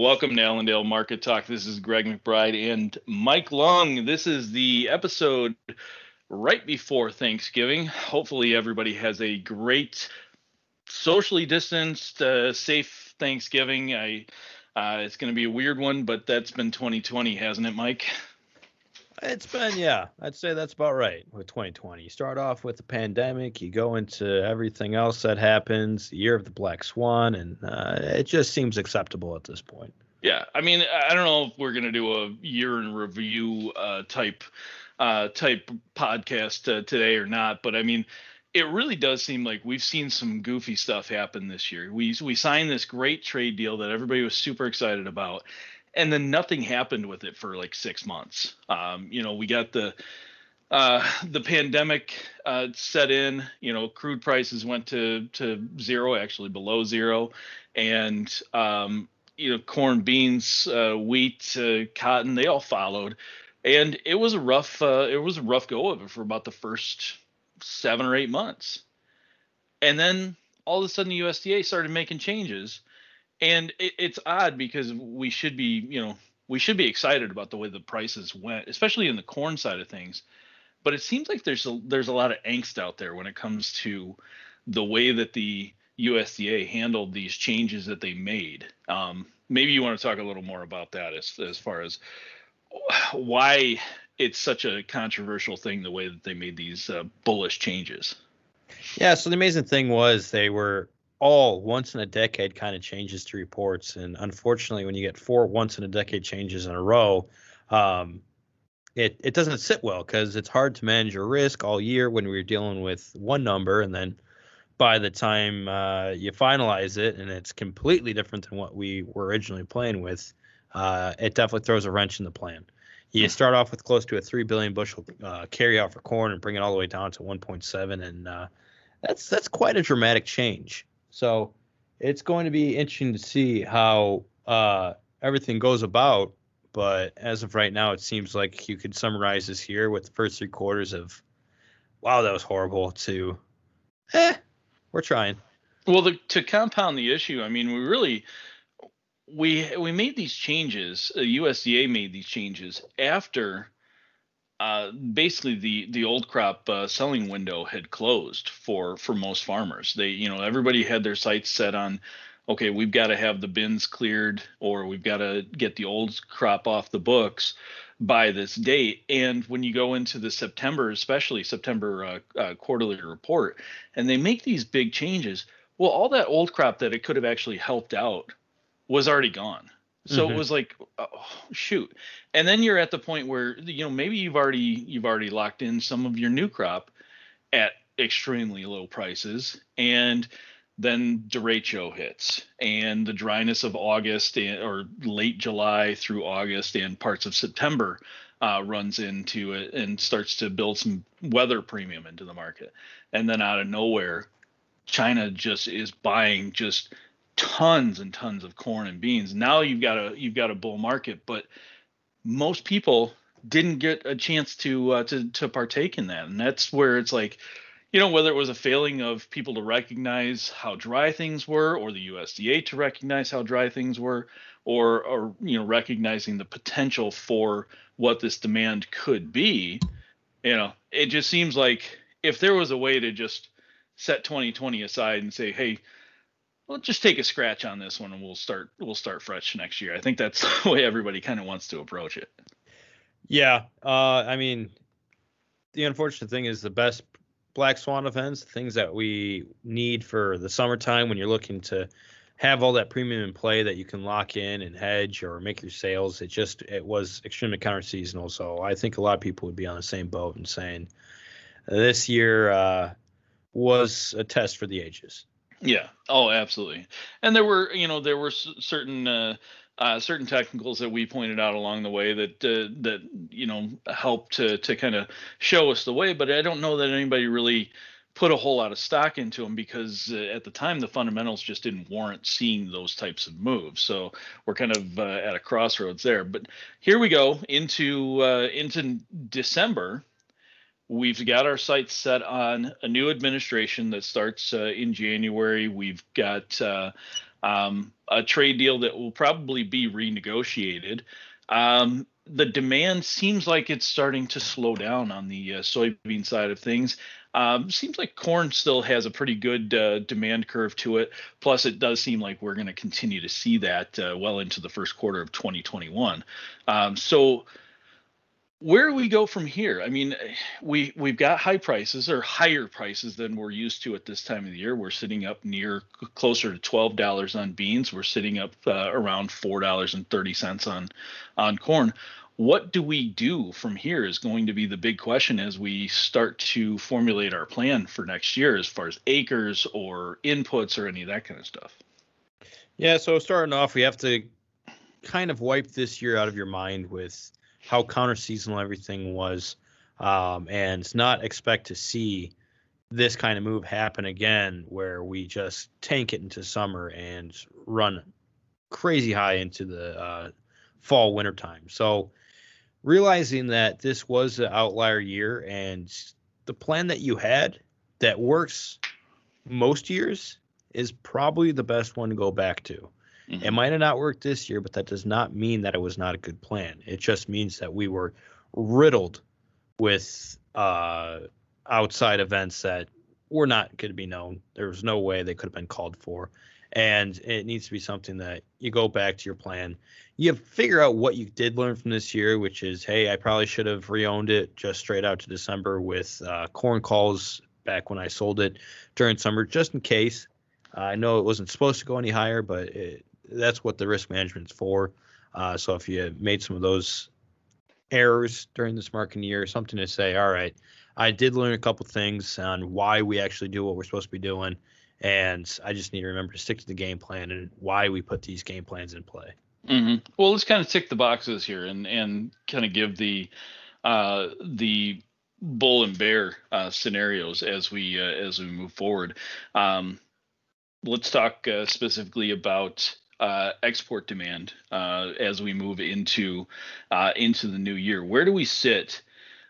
Welcome to Allendale Market Talk. This is Greg McBride and Mike Long. This is the episode right before Thanksgiving. Hopefully, everybody has a great, socially distanced, uh, safe Thanksgiving. I, uh, it's going to be a weird one, but that's been 2020, hasn't it, Mike? It's been, yeah, I'd say that's about right with 2020. You start off with the pandemic, you go into everything else that happens, year of the Black Swan, and uh, it just seems acceptable at this point. Yeah, I mean, I don't know if we're gonna do a year in review uh, type uh, type podcast uh, today or not, but I mean, it really does seem like we've seen some goofy stuff happen this year. We we signed this great trade deal that everybody was super excited about, and then nothing happened with it for like six months. Um, you know, we got the uh, the pandemic uh, set in. You know, crude prices went to to zero, actually below zero, and um, you know, corn, beans, uh, wheat, uh, cotton, they all followed, and it was a rough uh, it was a rough go of it for about the first seven or eight months, and then all of a sudden the USDA started making changes and it, it's odd because we should be you know we should be excited about the way the prices went especially in the corn side of things but it seems like there's a, there's a lot of angst out there when it comes to the way that the USDA handled these changes that they made. Um, maybe you want to talk a little more about that as as far as why it's such a controversial thing the way that they made these uh, bullish changes. Yeah, so the amazing thing was they were all once in a decade kind of changes to reports. And unfortunately, when you get four once in a decade changes in a row, um, it, it doesn't sit well because it's hard to manage your risk all year when we're dealing with one number. And then by the time uh, you finalize it and it's completely different than what we were originally playing with, uh, it definitely throws a wrench in the plan. You hmm. start off with close to a 3 billion bushel uh, carryout for corn and bring it all the way down to 1.7. And uh, that's, that's quite a dramatic change. So it's going to be interesting to see how uh, everything goes about. But as of right now, it seems like you could summarize this here with the first three quarters of, wow, that was horrible, to, eh, we're trying. Well, the, to compound the issue, I mean, we really we we made these changes. USDA made these changes after uh, basically the the old crop uh, selling window had closed for for most farmers. They you know everybody had their sights set on okay we've got to have the bins cleared or we've got to get the old crop off the books by this date. And when you go into the September, especially September uh, uh, quarterly report, and they make these big changes, well, all that old crop that it could have actually helped out was already gone. So mm-hmm. it was like, oh, shoot. And then you're at the point where you know maybe you've already you've already locked in some of your new crop at extremely low prices, and then derecho hits, and the dryness of August and, or late July through August and parts of September uh, runs into it and starts to build some weather premium into the market, and then out of nowhere, China just is buying just tons and tons of corn and beans. Now you've got a you've got a bull market, but most people didn't get a chance to uh, to to partake in that, and that's where it's like, you know, whether it was a failing of people to recognize how dry things were, or the USDA to recognize how dry things were, or or you know recognizing the potential for what this demand could be, you know, it just seems like if there was a way to just set 2020 aside and say, hey, let's just take a scratch on this one and we'll start we'll start fresh next year. I think that's the way everybody kind of wants to approach it. Yeah, uh, I mean, the unfortunate thing is the best black swan events, things that we need for the summertime when you're looking to have all that premium in play that you can lock in and hedge or make your sales. It just it was extremely counter seasonal. So I think a lot of people would be on the same boat and saying this year uh, was a test for the ages. Yeah. Oh, absolutely. And there were, you know, there were certain uh, uh, certain technicals that we pointed out along the way that uh, that you know helped to to kind of show us the way. But I don't know that anybody really put a whole lot of stock into them because uh, at the time the fundamentals just didn't warrant seeing those types of moves. So we're kind of uh, at a crossroads there. But here we go into uh, into December We've got our sights set on a new administration that starts uh, in January. We've got uh, um, a trade deal that will probably be renegotiated. Um, the demand seems like it's starting to slow down on the uh, soybean side of things. Um, seems like corn still has a pretty good uh, demand curve to it. Plus, it does seem like we're going to continue to see that uh, well into the first quarter of 2021. Um, so, where do we go from here? I mean, we we've got high prices or higher prices than we're used to at this time of the year. We're sitting up near closer to twelve dollars on beans. We're sitting up uh, around four dollars and thirty cents on on corn. What do we do from here is going to be the big question as we start to formulate our plan for next year, as far as acres or inputs or any of that kind of stuff. Yeah, so starting off, we have to kind of wipe this year out of your mind with how counter seasonal everything was, um, and not expect to see this kind of move happen again, where we just tank it into summer and run crazy high into the uh, fall winter time. So realizing that this was an outlier year and the plan that you had that works most years is probably the best one to go back to. Mm-hmm. It might have not worked this year, but that does not mean that it was not a good plan. It just means that we were riddled with uh, outside events that were not going to be known. There was no way they could have been called for. And it needs to be something that you go back to your plan. You figure out what you did learn from this year, which is, hey, I probably should have reowned it just straight out to December with uh, corn calls back when I sold it during summer, just in case. Uh, I know it wasn't supposed to go any higher, but it, that's what the risk management's for. Uh, so if you made some of those errors during this marketing year, something to say, all right, I did learn a couple things on why we actually do what we're supposed to be doing, and I just need to remember to stick to the game plan and why we put these game plans in play. Mm-hmm. Well, let's kind of tick the boxes here and and kind of give the uh, the bull and bear uh, scenarios as we uh, as we move forward. Um, let's talk uh, specifically about uh, export demand uh, as we move into uh, into the new year. Where do we sit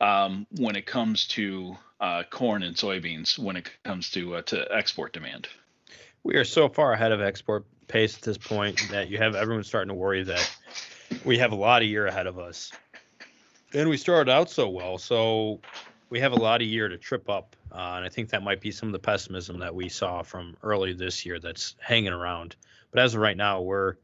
um, when it comes to uh, corn and soybeans? When it comes to uh, to export demand, we are so far ahead of export pace at this point that you have everyone starting to worry that we have a lot of year ahead of us. And we started out so well, so we have a lot of year to trip up, uh, and I think that might be some of the pessimism that we saw from early this year that's hanging around. But as of right now, we're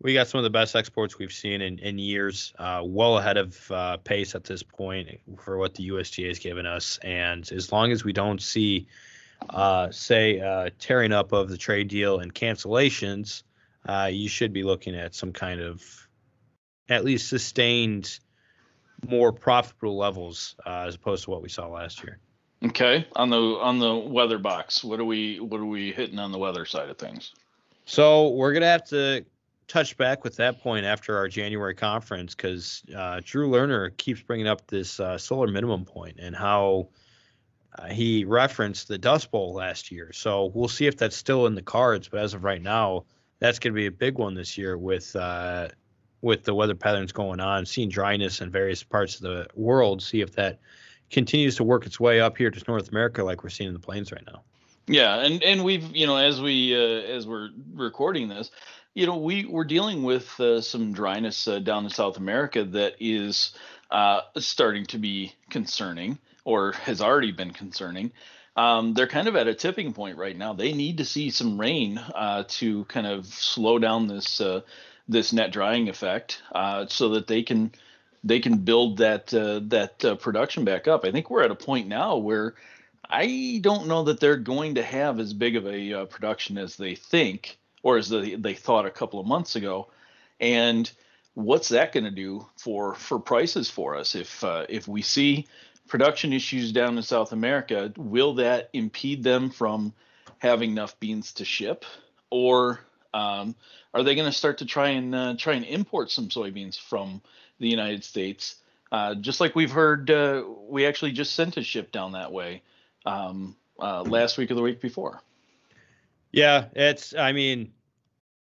we got some of the best exports we've seen in, in years, uh, well ahead of uh, pace at this point for what the USDA has given us. And as long as we don't see, uh, say, uh, tearing up of the trade deal and cancellations, uh, you should be looking at some kind of at least sustained, more profitable levels uh, as opposed to what we saw last year. Okay, on the on the weather box, what are we what are we hitting on the weather side of things? So we're gonna have to touch back with that point after our January conference because uh, Drew Lerner keeps bringing up this uh, solar minimum point and how uh, he referenced the Dust Bowl last year. So we'll see if that's still in the cards. But as of right now, that's going to be a big one this year with uh, with the weather patterns going on, seeing dryness in various parts of the world. See if that continues to work its way up here to North America, like we're seeing in the plains right now. Yeah, and and we've you know as we uh, as we're recording this, you know we we're dealing with uh, some dryness uh, down in South America that is uh, starting to be concerning or has already been concerning. Um, they're kind of at a tipping point right now. They need to see some rain uh, to kind of slow down this uh, this net drying effect so that they can they can build that that production back up. I think we're at a point now where I don't know that they're going to have as big of a uh, production as they think or as they, they thought a couple of months ago. And what's that going to do for for prices for us if uh, if we see production issues down in South America, will that impede them from having enough beans to ship or um, are they going to start to try and uh, try and import some soybeans from the United States? Uh, just like we've heard, uh, we actually just sent a ship down that way um, uh, last week or the week before. Yeah, it's. I mean,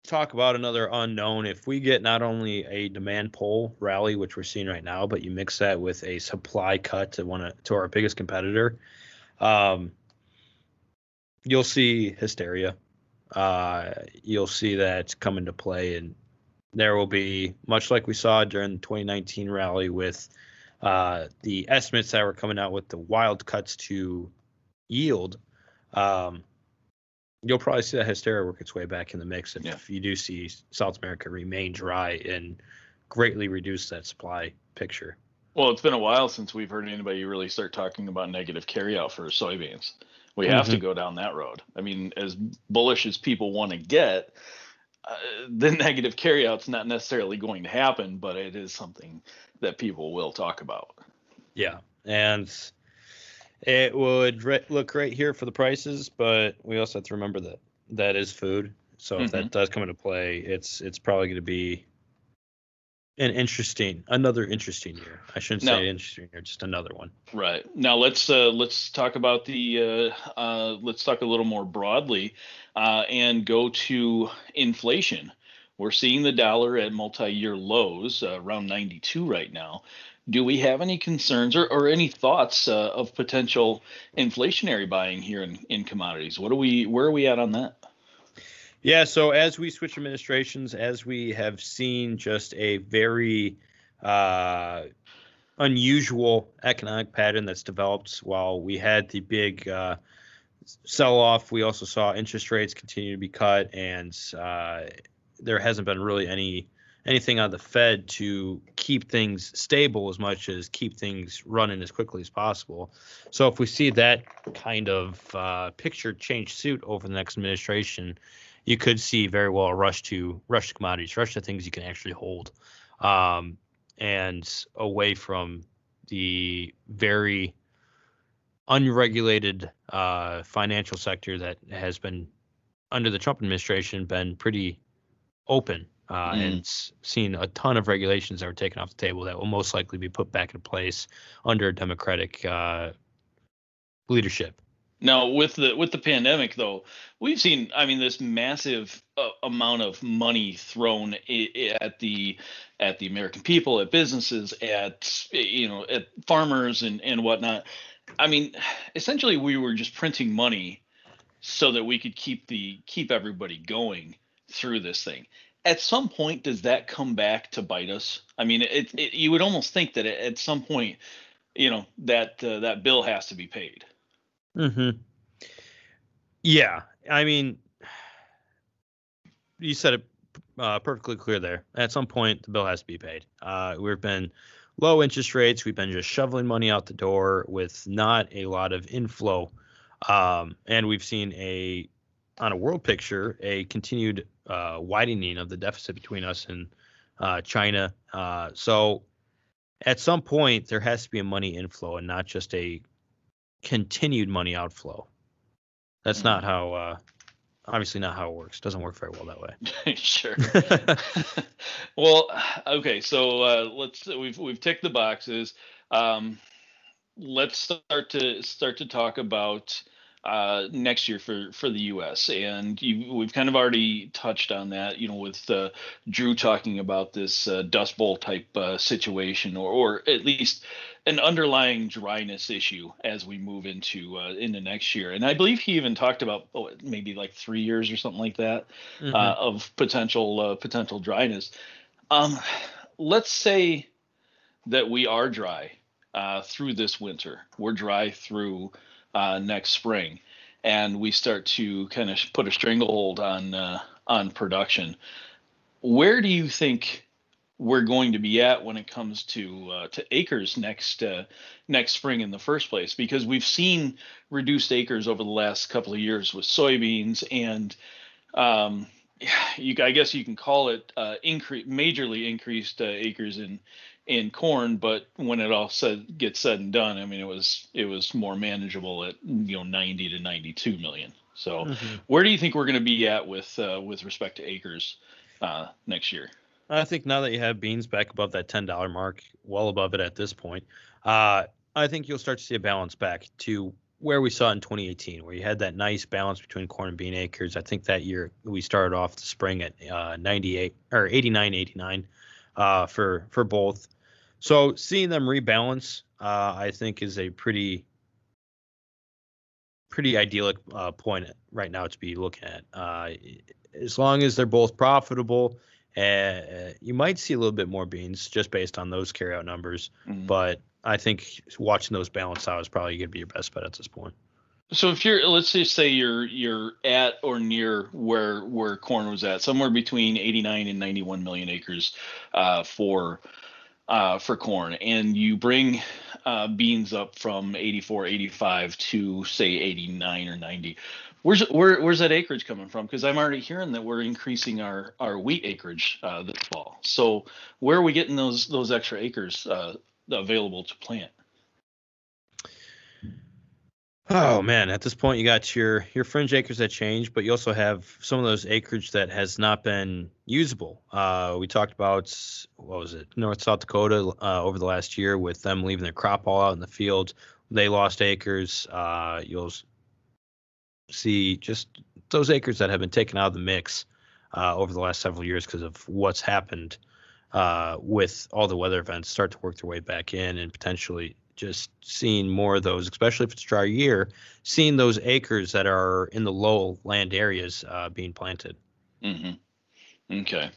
talk about another unknown. If we get not only a demand pull rally, which we're seeing right now, but you mix that with a supply cut to one of, to our biggest competitor, um, you'll see hysteria. uh, you'll see that come into play, and there will be much like we saw during the 2019 rally with uh, the estimates that were coming out with the wild cuts to yield. Um, you'll probably see that hysteria work its way back in the mix if Yeah. you do see South America remain dry and greatly reduce that supply picture. Well, it's been a while since we've heard anybody really start talking about negative carryout for soybeans. We have to Mhm. go down that road. I mean, as bullish as people want to get, uh, the negative carryout's not necessarily going to happen, but it is something that people will talk about. Yeah, and it would re- look great here for the prices, but we also have to remember that that is food. So if that does come into play, it's it's probably going to be an interesting, another interesting year. I shouldn't No. say interesting year, just another one. Right now, let's uh, let's talk about the uh, uh, let's talk a little more broadly, uh, and go to inflation. We're seeing the dollar at multi-year lows, uh, around 92 right now. Do we have any concerns or, or any thoughts uh, of potential inflationary buying here in, in commodities? What are we where are we at on that? Yeah, so as we switch administrations, as we have seen just a very uh, unusual economic pattern that's developed while we had the big uh, sell off, we also saw interest rates continue to be cut, and uh, there hasn't been really any anything on the Fed to keep things stable as much as keep things running as quickly as possible. So if we see that kind of uh, picture change suit over the next administration, you could see very well a rush to rush to commodities, rush to things you can actually hold, um, and away from the very unregulated uh, financial sector that has been under the Trump administration been pretty open uh, Mm. and seen a ton of regulations that were taken off the table that will most likely be put back in place under Democratic uh, leadership. Now, with the with the pandemic, though, we've seen, I mean, this massive uh, amount of money thrown i- i- at the at the American people, at businesses, at you know, at farmers and and whatnot. I mean, essentially, we were just printing money so that we could keep the keep everybody going through this thing. At some point, does that come back to bite us? I mean, it, it you would almost think that at some point, you know, that uh, that bill has to be paid. hmm Yeah, I mean, you said it uh, perfectly clear there. At some point, the bill has to be paid. Uh, we've been low interest rates. We've been just shoveling money out the door with not a lot of inflow, um, and we've seen a on a world picture a continued uh, widening of the deficit between us and uh, China. Uh, so at some point, there has to be a money inflow and not just a continued money outflow. That's Mhm. not how, uh, obviously, not how it works. Doesn't work very well that way. sure. well, okay. So uh, let's we've we've ticked the boxes. Um, let's start to start to talk about uh, next year for for the U.S. And you, we've kind of already touched on that. You know, with uh, Drew talking about this uh, Dust Bowl type uh, situation, or or at least an underlying dryness issue as we move into uh, into next year. And I believe he even talked about oh, maybe like three years or something like that Mhm. uh, of potential uh, potential dryness. Um, let's say that we are dry uh, through this winter. We're dry through uh, next spring, and we start to kind of put a stranglehold on uh, on production. Where do you think we're going to be at when it comes to uh, to acres next uh, next spring in the first place? Because we've seen reduced acres over the last couple of years with soybeans and um, you I guess you can call it uh, increase majorly increased uh, acres in in corn, but when it all said gets said and done, I mean it was it was more manageable at you know 90 to 92 million. So Mhm. where do you think we're going to be at with uh, with respect to acres uh, next year? I think now that you have beans back above that ten dollar mark, well above it at this point, uh, I think you'll start to see a balance back to where we saw in 2018, where you had that nice balance between corn and bean acres. I think that year we started off the spring at uh, 98 or 89, 89 uh, for for both. So seeing them rebalance, uh, I think is a pretty pretty idyllic uh, point right now to be looking at. Uh, as long as they're both profitable, uh, you might see a little bit more beans just based on those carryout numbers. Mm-hmm. But I think watching those balance out is probably going to be your best bet at this point. So if you're, let's just say you're you're at or near where where corn was at, somewhere between 89 and 91 million acres uh, for uh, for corn, and you bring uh, beans up from 84, 85 to say 89 or 90. Where's where, where's that acreage coming from? Because I'm already hearing that we're increasing our our wheat acreage uh, this fall. So where are we getting those those extra acres uh, available to plant? Oh man, at this point you got your your fringe acres that change, but you also have some of those acreage that has not been usable. Uh, we talked about what was it, North South Dakota uh, over the last year with them leaving their crop all out in the field. They lost acres. Uh, you'll see just those acres that have been taken out of the mix uh, over the last several years because of what's happened uh, with all the weather events start to work their way back in and potentially just seeing more of those, especially if it's dry year, seeing those acres that are in the low land areas uh, being planted. Mm-hmm. Okay,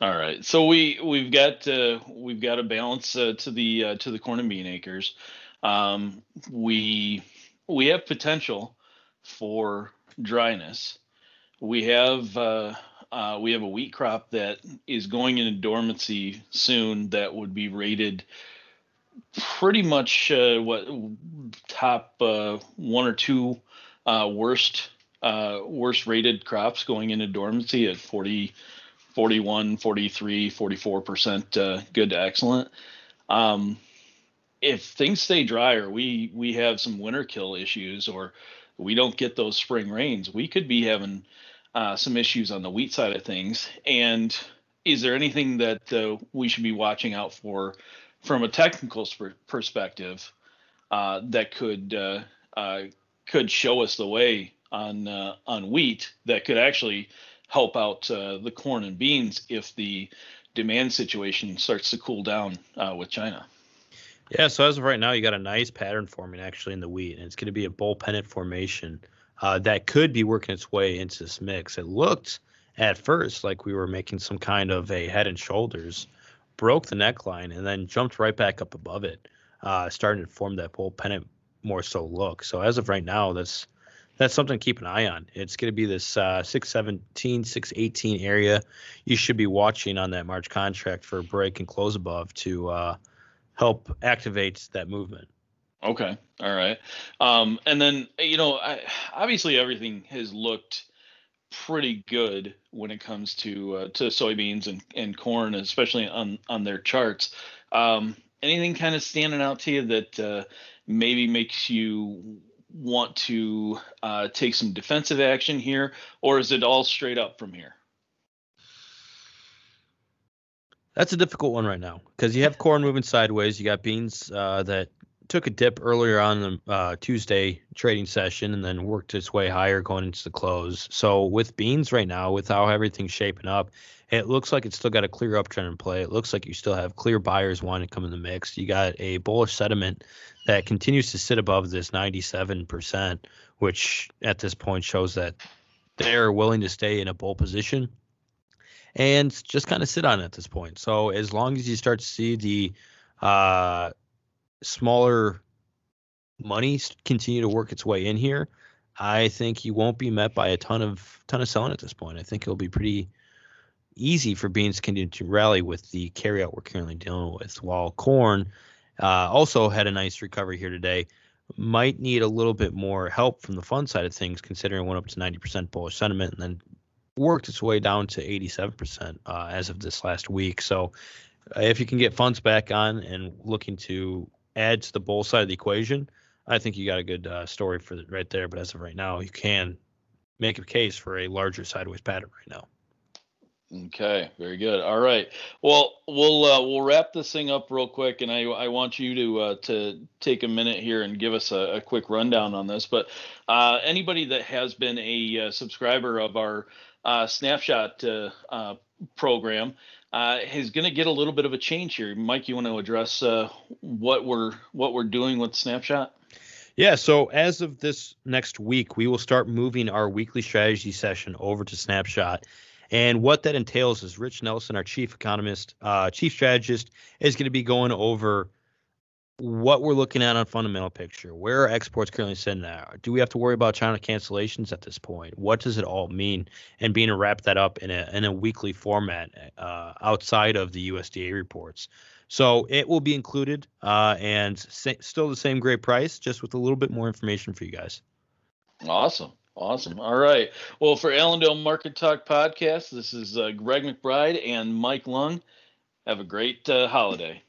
all right. So we we've got uh, we've got a balance uh, to the uh, to the corn and bean acres. Um, we we have potential for dryness. We have uh, uh, we have a wheat crop that is going into dormancy soon that would be rated pretty much uh, what top uh, one or two uh, worst uh, worst rated crops going into dormancy at 40 41 43 44 percent uh, good to excellent. Um, if things stay dry or we we have some winter kill issues or we don't get those spring rains we could be having some issues on the wheat side of things. And is there anything that we should be watching out for from a technical perspective uh, that could uh, uh, could show us the way on uh, on wheat that could actually help out uh, the corn and beans if the demand situation starts to cool down uh, with China. Yeah, so as of right now, you got a nice pattern forming actually in the wheat, and it's going to be a bull pennant formation that could be working its way into this mix. It looked at first like we were making some kind of a head and shoulders broke the neckline and then jumped right back up above it, uh, starting to form that bull pennant more so look. So as of right now, that's that's something to keep an eye on. It's going to be this uh, 617, 618 area. You should be watching on that March contract for a break and close above to uh, help activate that movement. Okay. All right. Um, and then, you know, I, obviously everything has looked pretty good when it comes to uh, to soybeans and, and corn, especially on on their charts. Um, anything kind of standing out to you that uh, maybe makes you want to uh, take some defensive action here, or is it all straight up from here? That's a difficult one right now because you have corn moving sideways. You got beans uh, that took a dip earlier on the uh, Tuesday trading session and then worked its way higher going into the close. So with beans right now, with how everything's shaping up, it looks like it's still got a clear uptrend in play. It looks like you still have clear buyers wanting to come in the mix. You got a bullish sentiment that continues to sit above this 97%, which at this point shows that they're willing to stay in a bull position and just kind of sit on it at this point. So as long as you start to see the uh, smaller money continue to work its way in here, I think he won't be met by a ton of ton of selling at this point. I think it'll be pretty easy for beans to continue to rally with the carryout we're currently dealing with. While corn uh, also had a nice recovery here today, might need a little bit more help from the fund side of things, considering it went up to 90% bullish sentiment and then worked its way down to 87% uh, as of this last week. So uh, if you can get funds back on and looking to add to the bull side of the equation, I think you got a good uh, story for the, right there. But as of right now, you can make a case for a larger sideways pattern right now. Okay, very good. All right. Well, we'll uh, we'll wrap this thing up real quick, and I I want you to uh, to take a minute here and give us a, a quick rundown on this. But uh, anybody that has been a uh, subscriber of our uh, snapshot uh, program uh, is going to get a little bit of a change here. Mike, you want to address uh, what we're what we're doing with Snapshot? Yeah, so as of this next week, we will start moving our weekly strategy session over to Snapshot. And what that entails is Rich Nelson, our chief economist, uh, chief strategist, is going to be going over what we're looking at on fundamental picture. Where are exports currently sitting at? Do we have to worry about China cancellations at this point? What does it all mean? And being to wrap that up in a in a weekly format uh, outside of the USDA reports. So it will be included uh, and sa- still the same great price, just with a little bit more information for you guys. Awesome. Awesome. All right. Well, for Allendale Market Talk podcast, this is uh, Greg McBride and Mike Lung. Have a great uh, holiday.